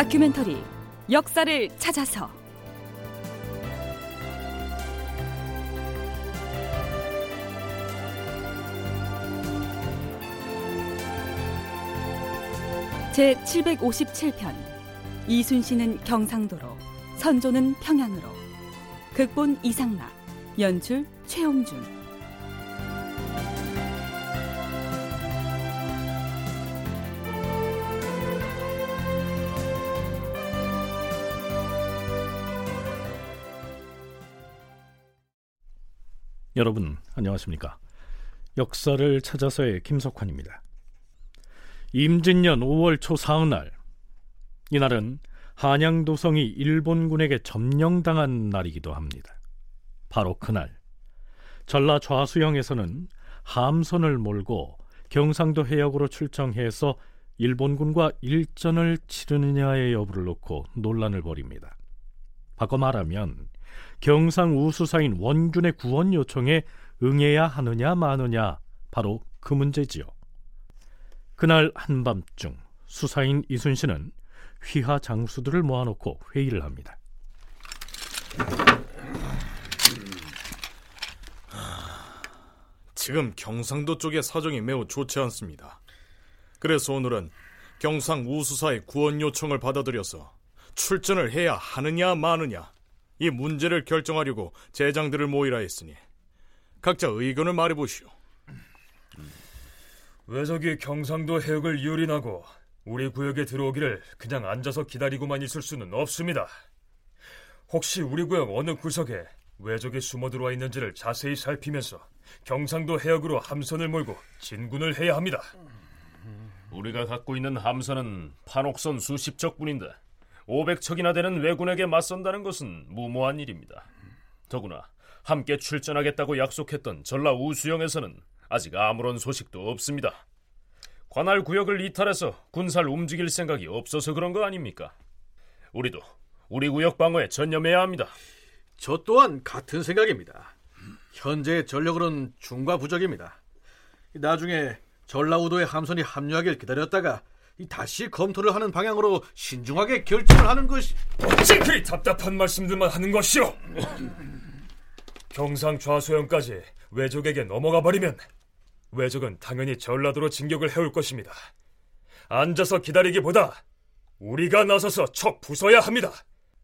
다큐멘터리 역사를 찾아서. 제 757편 이순신은 경상도로 선조는 평양으로. 극본 이상락 연출 최홍준 여러분 안녕하십니까? 역사를 찾아서의 김석환입니다. 임진년 5월 초 사흘날 이날은 한양도성이 일본군에게 점령당한 날이기도 합니다. 바로 그날 전라 좌수영에서는 함선을 몰고 경상도 해역으로 출정해서 일본군과 일전을 치르느냐의 여부를 놓고 논란을 벌입니다. 바꿔 말하면 경상 우수사인 원균의 구원 요청에 응해야 하느냐 마느냐 바로 그 문제지요. 그날 한밤중 수사인 이순신은 휘하 장수들을 모아놓고 회의를 합니다. 지금 경상도 쪽의 사정이 매우 좋지 않습니다. 그래서 오늘은 경상 우수사의 구원 요청을 받아들여서 출전을 해야 하느냐 마느냐 이 문제를 결정하려고 제장들을 모이라 했으니 각자 의견을 말해보시오. 왜적이 경상도 해역을 유린하고 우리 구역에 들어오기를 그냥 앉아서 기다리고만 있을 수는 없습니다. 혹시 우리 구역 어느 구석에 왜적이 숨어 들어와 있는지를 자세히 살피면서 경상도 해역으로 함선을 몰고 진군을 해야 합니다. 우리가 갖고 있는 함선은 판옥선 수십 척뿐인데 500척이나 되는 왜군에게 맞선다는 것은 무모한 일입니다. 더구나 함께 출전하겠다고 약속했던 전라 우수영에서는 아직 아무런 소식도 없습니다. 관할 구역을 이탈해서 군사를 움직일 생각이 없어서 그런 거 아닙니까? 우리도 우리 구역 방어에 전념해야 합니다. 저 또한 같은 생각입니다. 현재 전력으로는 중과 부적입니다. 나중에 전라우도의 함선이 합류하길 기다렸다가 다시 검토를 하는 방향으로 신중하게 결정을 하는 것이 어찌 그리 답답한 말씀들만 하는 것이오? 경상 좌소영까지 왜적에게 넘어가 버리면 왜적은 당연히 전라도로 진격을 해올 것입니다. 앉아서 기다리기보다 우리가 나서서 척 부숴야 합니다.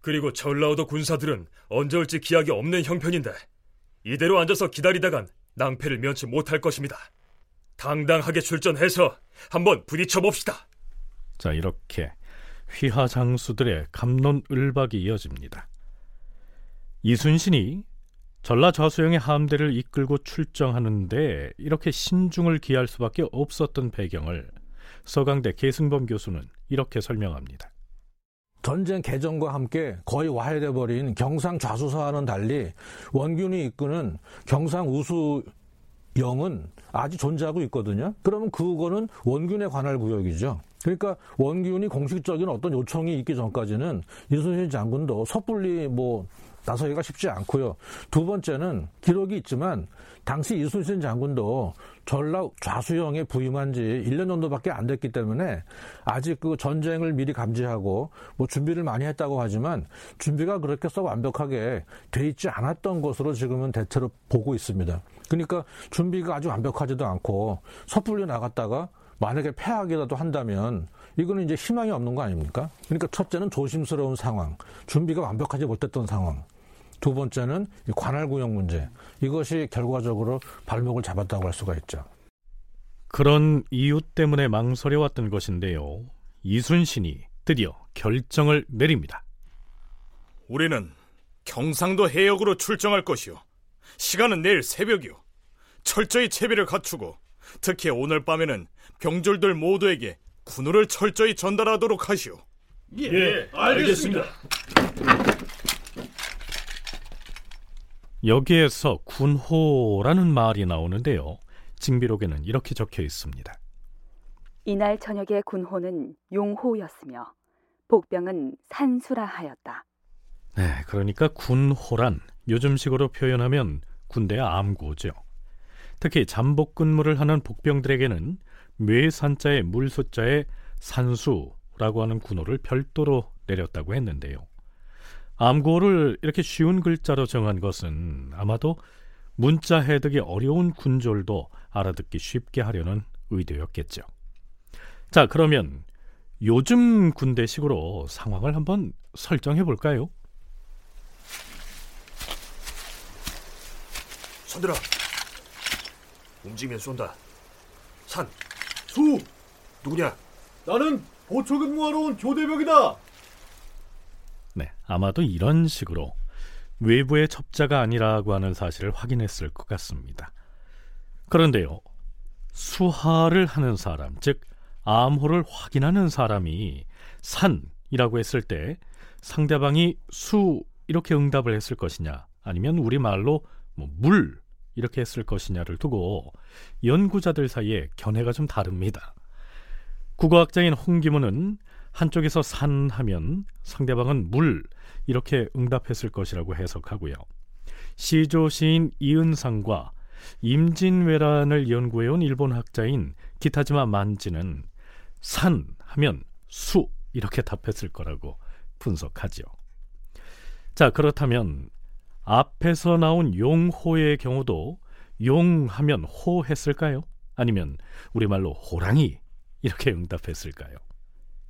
그리고 전라우도 군사들은 언제 올지 기약이 없는 형편인데 이대로 앉아서 기다리다간 낭패를 면치 못할 것입니다. 당당하게 출전해서 한번 부딪혀 봅시다. 자, 이렇게 휘하 장수들의 감론을박이 이어집니다. 이순신이 전라 좌수영의 함대를 이끌고 출정하는데 이렇게 신중을 기할 수밖에 없었던 배경을 서강대 계승범 교수는 이렇게 설명합니다. 전쟁 개정과 함께 거의 와해돼 버린 경상 좌수사와는 달리 원균이 이끄는 경상 우수 영은 아직 존재하고 있거든요. 그러면 그거는 원균의 관할 구역이죠. 그러니까 원균이 공식적인 어떤 요청이 있기 전까지는 이순신 장군도 섣불리 뭐 나서기가 쉽지 않고요. 두 번째는 기록이 있지만 당시 이순신 장군도 전라 좌수영에 부임한 지 1년 정도밖에 안 됐기 때문에 아직 그 전쟁을 미리 감지하고 뭐 준비를 많이 했다고 하지만 준비가 그렇게 썩 완벽하게 돼 있지 않았던 것으로 지금은 대체로 보고 있습니다. 그러니까 준비가 아주 완벽하지도 않고 섣불리 나갔다가 만약에 패하기라도 한다면 이거는 이제 희망이 없는 거 아닙니까? 그러니까 첫째는 조심스러운 상황, 준비가 완벽하지 못했던 상황. 두 번째는 관할 구역 문제. 이것이 결과적으로 발목을 잡았다고 할 수가 있죠. 그런 이유 때문에 망설여왔던 것인데요. 이순신이 드디어 결정을 내립니다. 우리는 경상도 해역으로 출정할 것이오. 시간은 내일 새벽이오. 철저히 채비를 갖추고 특히 오늘 밤에는 병졸들 모두에게 군호를 철저히 전달하도록 하시오. 예, 예 알겠습니다. 여기에서 군호라는 말이 나오는데요. 징비록에는 이렇게 적혀 있습니다. 이날 저녁의 군호는 용호였으며 복병은 산수라 하였다. 네, 그러니까 군호란 요즘식으로 표현하면 군대의 암고죠. 특히 잠복 근무를 하는 복병들에게는 뇌산자의 물소자에 산수 암구호라고 하는 군호를 별도로 내렸다고 했는데요. 암구호를 이렇게 쉬운 글자로 정한 것은 아마도 문자 해득이 어려운 군졸도 알아듣기 쉽게 하려는 의도였겠죠. 자, 그러면 요즘 군대식으로 상황을 한번 설정해 볼까요? 손들어. 움직이면 쏜다. 산. 수! 누구냐? 나는 보초 근무하러 온 교대병이다. 네, 아마도 이런 식으로 외부의 첩자가 아니라고 하는 사실을 확인했을 것 같습니다. 그런데요, 수하를 하는 사람, 즉 암호를 확인하는 사람이 산이라고 했을 때 상대방이 수 이렇게 응답을 했을 것이냐, 아니면 우리 말로 뭐 물 이렇게 했을 것이냐를 두고 연구자들 사이에 견해가 좀 다릅니다. 국어학자인 홍기문은 한쪽에서 산 하면 상대방은 물 이렇게 응답했을 것이라고 해석하고요. 시조 시인 이은상과 임진왜란을 연구해온 일본 학자인 기타지마 만지는 산 하면 수 이렇게 답했을 거라고 분석하죠. 자 그렇다면 앞에서 나온 용호의 경우도 용 하면 호 했을까요? 아니면 우리말로 호랑이 이렇게 응답했을까요?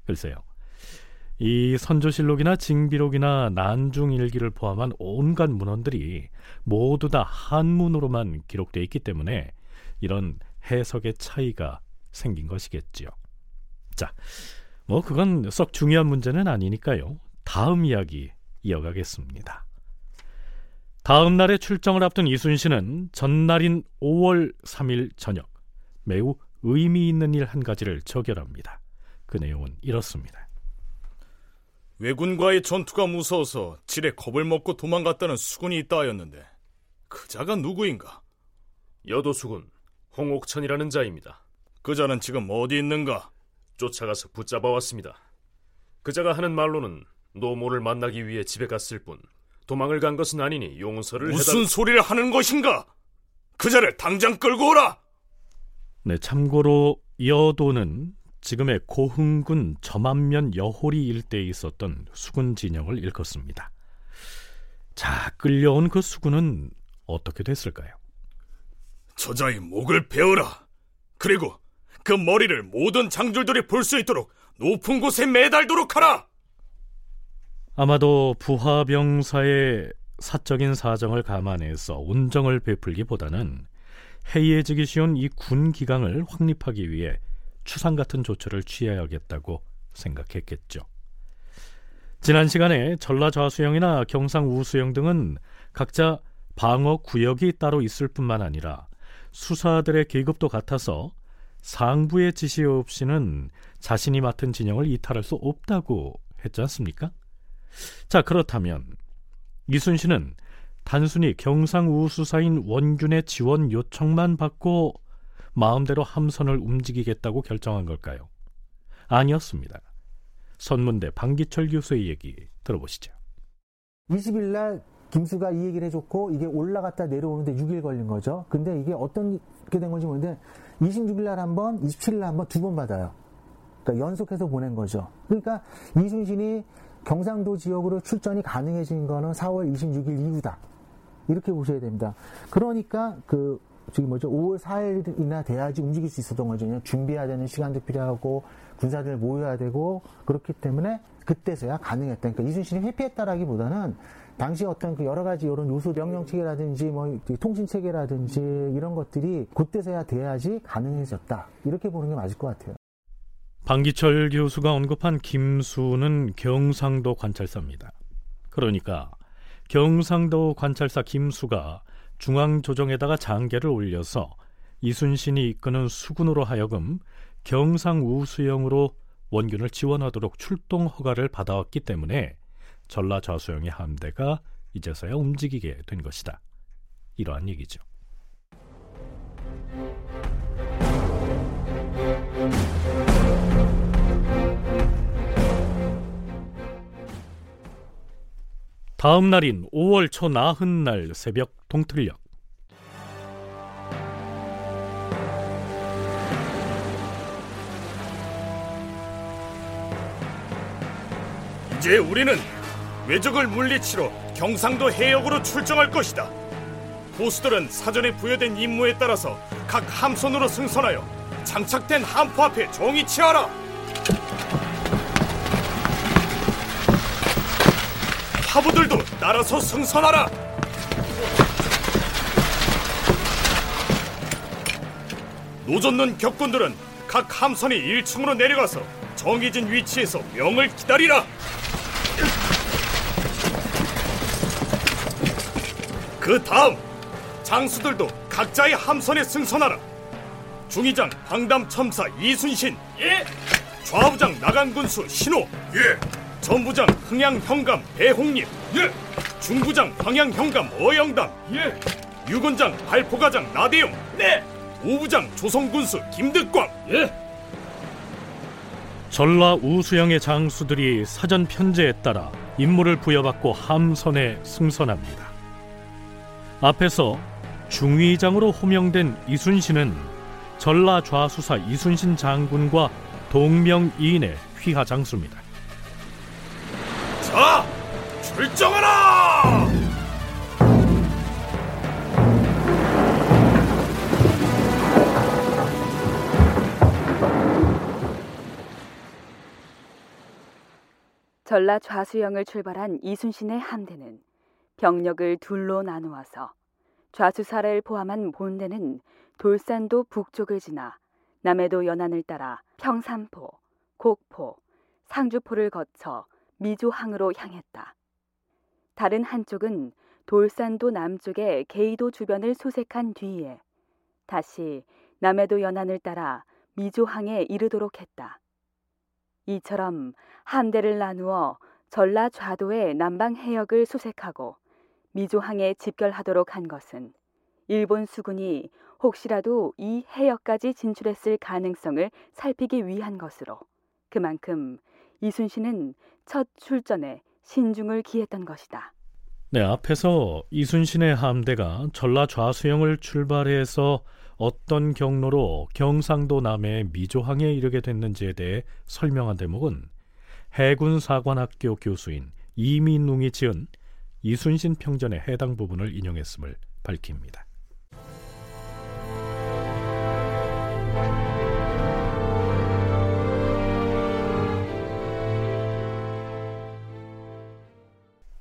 글쎄요. 이 선조실록이나 징비록이나 난중일기를 포함한 온갖 문헌들이 모두 다 한문으로만 기록되어 있기 때문에 이런 해석의 차이가 생긴 것이겠지요. 자, 뭐 그건 썩 중요한 문제는 아니니까요. 다음 이야기 이어가겠습니다. 다음 날에 출정을 앞둔 이순신은 전날인 5월 3일 저녁 매우 의미 있는 일 한 가지를 처결합니다. 그 내용은 이렇습니다. 왜군과의 전투가 무서워서 질에 겁을 먹고 도망갔다는 수군이 있다 하였는데 그 자가 누구인가? 여도수군 홍옥천이라는 자입니다. 그 자는 지금 어디 있는가? 쫓아가서 붙잡아 왔습니다. 그자가 하는 말로는 노모를 만나기 위해 집에 갔을 뿐 도망을 간 것은 아니니 용서를 무슨 해달... 소리를 하는 것인가? 그 자를 당장 끌고 오라! 네, 참고로 여도는 지금의 고흥군 점안면 여호리 일대에 있었던 수군 진영을 일컫습니다. 자, 끌려온 그 수군은 어떻게 됐을까요? 저자의 목을 베어라. 그리고 그 머리를 모든 장졸들이 볼 수 있도록 높은 곳에 매달도록 하라. 아마도 부하병사의 사적인 사정을 감안해서 온정을 베풀기보다는 해이해지기 쉬운 이 군 기강을 확립하기 위해 추상 같은 조처를 취해야겠다고 생각했겠죠. 지난 시간에 전라좌수영이나 경상우수영 등은 각자 방어 구역이 따로 있을 뿐만 아니라 수사들의 계급도 같아서 상부의 지시 없이는 자신이 맡은 진영을 이탈할 수 없다고 했지 않습니까? 자, 그렇다면 이순신은 단순히 경상우 수사인 원균의 지원 요청만 받고 마음대로 함선을 움직이겠다고 결정한 걸까요? 아니었습니다. 선문대 방기철 교수의 얘기 들어보시죠. 20일 날 김수가 이 얘기를 해줬고 이게 올라갔다 내려오는데 6일 걸린 거죠. 근데 이게 어떻게 된 건지 모르는데 26일 날 한 번, 27일 날 한 번 두 번 받아요. 그러니까 연속해서 보낸 거죠. 그러니까 이순신이 경상도 지역으로 출전이 가능해진 거는 4월 26일 이후다. 이렇게 보셔야 됩니다. 그러니까 그 저기 뭐죠 5월 4일이나 돼야지 움직일 수 있었던 거죠. 준비해야 되는 시간도 필요하고 군사들 모여야 되고 그렇기 때문에 그때서야 가능했다. 그러니까 이순신이 회피했다라기보다는 당시 어떤 그 여러 가지 이런 요소 명령 체계라든지 뭐 통신 체계라든지 이런 것들이 그때서야 돼야지 가능해졌다. 이렇게 보는 게 맞을 것 같아요. 방기철 교수가 언급한 김수는 경상도 관찰사입니다. 그러니까 경상도 관찰사 김수가 중앙조정에다가 장계를 올려서 이순신이 이끄는 수군으로 하여금 경상우수영으로 원균을 지원하도록 출동 허가를 받아왔기 때문에 전라좌수영의 함대가 이제서야 움직이게 된 것이다. 이러한 얘기죠. 다음 날인 5월 초 나흔날 새벽 동틀역 이제 우리는 외적을 물리치러 경상도 해역으로 출정할 것이다. 보수들은 사전에 부여된 임무에 따라서 각 함선으로 승선하여 장착된 함포 앞에 종이 치하라. 화부들도 따라서 승선하라. 노젓는 격군들은 각 함선이 1층으로 내려가서 정해진 위치에서 명을 기다리라. 그 다음 장수들도 각자의 함선에 승선하라. 중위장 방담 첨사 이순신. 예. 좌부장 나간군수 신호. 예. 전부장 흥양형감 배홍립. 예. 중부장 황양형감 어영담. 예. 유군장 발포가장 나대용. 네. 오부장 조성군수 김득광. 예. 전라 우수영의 장수들이 사전 편제에 따라 임무를 부여받고 함선에 승선합니다. 앞에서 중위장으로 호명된 이순신은 전라 좌수사 이순신 장군과 동명이인의 휘하 장수입니다. 자, 출정하라! 전라 좌수영을 출발한 이순신의 함대는 병력을 둘로 나누어서 좌수사를 포함한 본대는 돌산도 북쪽을 지나 남해도 연안을 따라 평산포, 곡포, 상주포를 거쳐 미조항으로 향했다. 다른 한쪽은 돌산도 남쪽의 게이도 주변을 수색한 뒤에 다시 남해도 연안을 따라 미조항에 이르도록 했다. 이처럼 함대를 나누어 전라 좌도의 남방 해역을 수색하고 미조항에 집결하도록 한 것은 일본 수군이 혹시라도 이 해역까지 진출했을 가능성을 살피기 위한 것으로 그만큼 이순신은 첫 출전에 신중을 기했던 것이다. 네, 앞에서 이순신의 함대가 전라 좌수영을 출발해서 어떤 경로로 경상도 남해 미조항에 이르게 됐는지에 대해 설명한 대목은 해군사관학교 교수인 이민웅이 지은 이순신 평전의 해당 부분을 인용했음을 밝힙니다.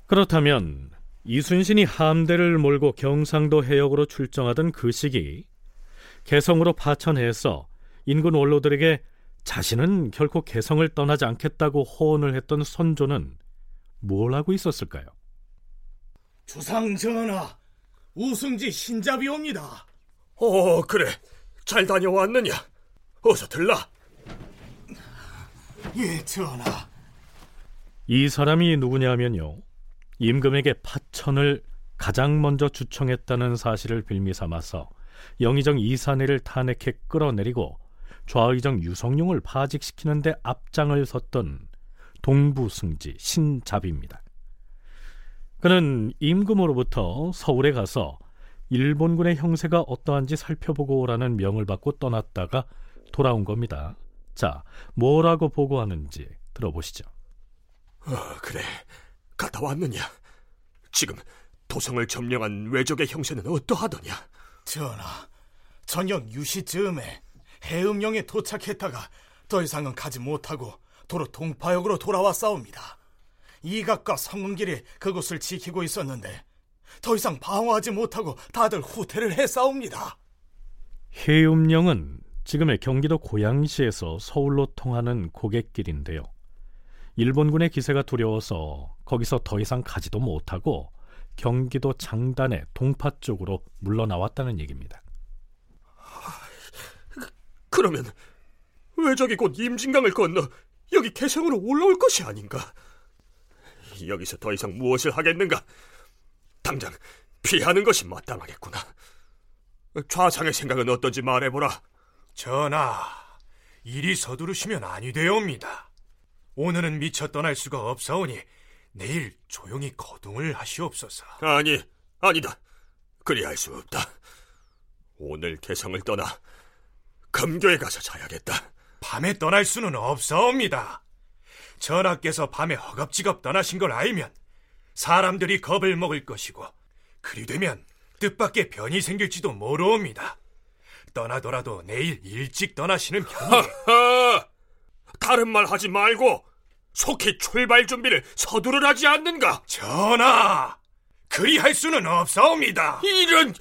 그렇다면 이순신이 함대를 몰고 경상도 해역으로 출정하던 그 시기 개성으로 파천해서 인근 원로들에게 자신은 결코 개성을 떠나지 않겠다고 호언을 했던 선조는 뭘 하고 있었을까요? 주상 전하, 우승지 신잡이옵니다. 어, 그래. 잘 다녀왔느냐? 어서 들라. 예, 전하. 이 사람이 누구냐면요. 임금에게 파천을 가장 먼저 주청했다는 사실을 빌미 삼아서 영의정 이산해를 탄핵해 끌어내리고 좌의정 유성룡을 파직시키는데 앞장을 섰던 동부승지 신잡입니다. 그는 임금으로부터 서울에 가서 일본군의 형세가 어떠한지 살펴보고 오라는 명을 받고 떠났다가 돌아온 겁니다. 자, 뭐라고 보고하는지 들어보시죠. 어, 그래. 갔다 왔느냐? 지금 도성을 점령한 외적의 형세는 어떠하더냐? 전하, 저녁 유시 즈음에 해음령에 도착했다가 더 이상은 가지 못하고 도로 동파역으로 돌아왔사옵니다. 이각과 성은길이 그곳을 지키고 있었는데 더 이상 방어하지 못하고 다들 후퇴를 했사옵니다. 해음령은 지금의 경기도 고양시에서 서울로 통하는 고갯길인데요. 일본군의 기세가 두려워서 거기서 더 이상 가지도 못하고 경기도 장단의 동파 쪽으로 물러나왔다는 얘기입니다. 그러면 왜적이 곧 임진강을 건너 여기 개성으로 올라올 것이 아닌가? 여기서 더 이상 무엇을 하겠는가? 당장 피하는 것이 마땅하겠구나. 좌상의 생각은 어떤지 말해보라. 전하, 일이 서두르시면 아니 되옵니다. 오늘은 미처 떠날 수가 없사오니 내일 조용히 거둥을 하시옵소서. 아니, 아니다. 그리할 수 없다. 오늘 개성을 떠나 금교에 가서 자야겠다. 밤에 떠날 수는 없사옵니다. 전하께서 밤에 허겁지겁 떠나신 걸 알면 사람들이 겁을 먹을 것이고 그리 되면 뜻밖의 변이 생길지도 모르옵니다. 떠나더라도 내일 일찍 떠나시는 편이 하하! 다른 말 하지 말고 속히 출발 준비를 서두르라지 않는가? 전하! 그리할 수는 없사옵니다. 이런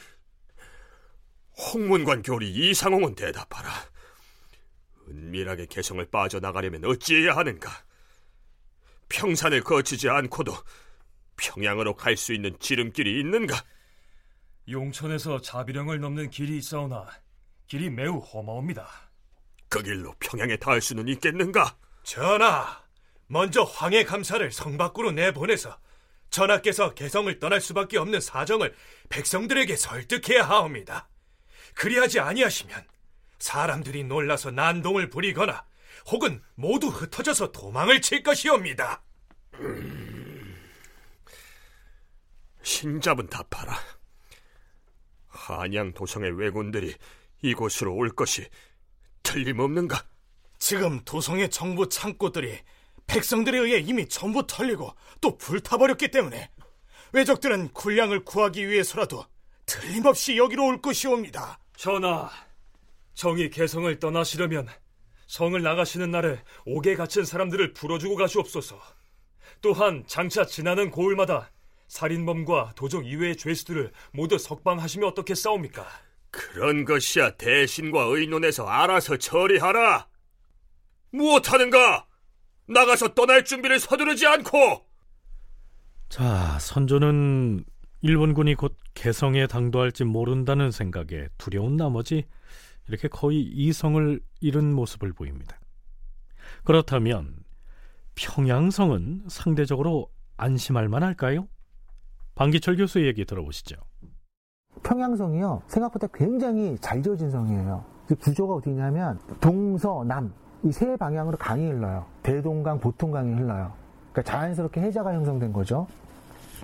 홍문관 교리 이상홍은 대답하라. 은밀하게 개성을 빠져나가려면 어찌해야 하는가? 평산을 거치지 않고도 평양으로 갈 수 있는 지름길이 있는가? 용천에서 자비령을 넘는 길이 있사오나 길이 매우 험하옵니다. 그 길로 평양에 닿을 수는 있겠는가? 전하, 먼저 황해 감사를 성 밖으로 내보내서 전하께서 개성을 떠날 수밖에 없는 사정을 백성들에게 설득해야 하옵니다. 그리하지 아니하시면 사람들이 놀라서 난동을 부리거나 혹은 모두 흩어져서 도망을 칠 것이옵니다. 신잡은 답하라. 한양 도성의 왜군들이 이곳으로 올 것이 틀림없는가? 지금 도성의 정부 창고들이 백성들에 의해 이미 전부 털리고 또 불타버렸기 때문에 왜적들은 군량을 구하기 위해서라도 틀림없이 여기로 올 것이옵니다. 전하, 정이 개성을 떠나시려면 성을 나가시는 날에 옥에 갇힌 사람들을 풀어주고 가시옵소서. 또한 장차 지나는 고을마다 살인범과 도적 이외의 죄수들을 모두 석방하시면 어떻겠사옵니까? 그런 것이야 대신과 의논해서 알아서 처리하라. 무엇하는가? 나가서 떠날 준비를 서두르지 않고. 자, 선조는 일본군이 곧 개성에 당도할지 모른다는 생각에 두려운 나머지 이렇게 거의 이성을 잃은 모습을 보입니다. 그렇다면 평양성은 상대적으로 안심할 만할까요? 방기철 교수의 얘기 들어보시죠. 평양성이요 생각보다 굉장히 잘 지어진 성이에요. 그 구조가 어떻게 냐면 동서 남 이 세 방향으로 강이 흘러요. 대동강, 보통강이 흘러요. 그러니까 자연스럽게 해자가 형성된 거죠.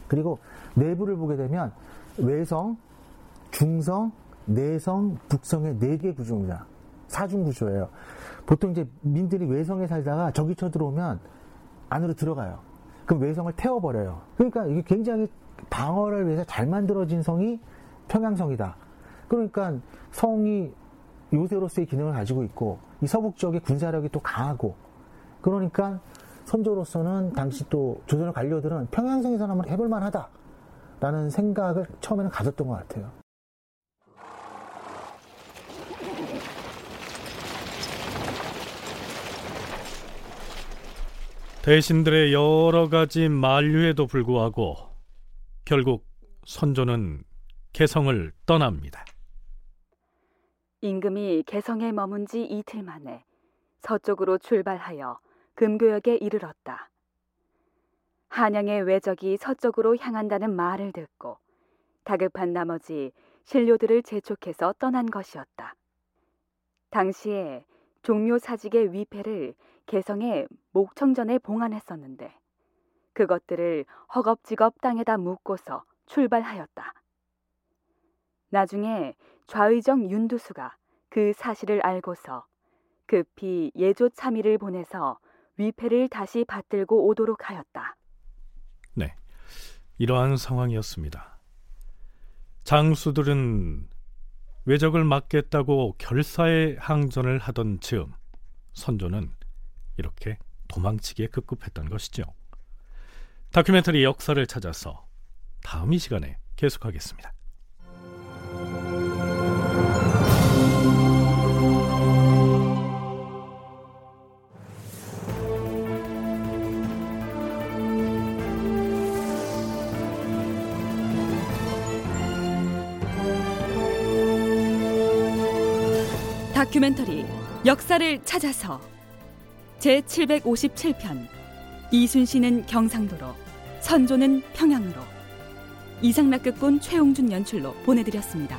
그리고 내부를 보게 되면 외성, 중성, 내성, 북성의 네 개 구조입니다. 사중 구조예요. 보통 이제 민들이 외성에 살다가 저기 쳐들어오면 안으로 들어가요. 그럼 외성을 태워버려요. 그러니까 이게 굉장히 방어를 위해서 잘 만들어진 성이 평양성이다. 그러니까 성이 요새로서의 기능을 가지고 있고 이 서북 지역의 군사력이 또 강하고 그러니까 선조로서는 당시 또 조선의 관료들은 평양성에서 한번 해볼 만하다라는 생각을 처음에는 가졌던 것 같아요. 대신들의 여러 가지 만류에도 불구하고 결국 선조는 개성을 떠납니다. 임금이 개성에 머문 지 이틀 만에 서쪽으로 출발하여 금교역에 이르렀다. 한양의 외적이 서쪽으로 향한다는 말을 듣고 다급한 나머지 신료들을 재촉해서 떠난 것이었다. 당시에 종묘 사직의 위패를 개성의 목청전에 봉안했었는데 그것들을 허겁지겁 땅에다 묻고서 출발하였다. 나중에 좌의정 윤두수가 그 사실을 알고서 급히 예조 참의를 보내서 위패를 다시 받들고 오도록 하였다. 네, 이러한 상황이었습니다. 장수들은 외적을 막겠다고 결사의 항전을 하던 즈음 선조는 이렇게 도망치기에 급급했던 것이죠. 다큐멘터리 역사를 찾아서 다음 이 시간에 계속하겠습니다. 다큐멘터리 역사를 찾아서 제 757편 이순신은 경상도로 선조는 평양으로 이상락극본 최용준 연출로 보내드렸습니다.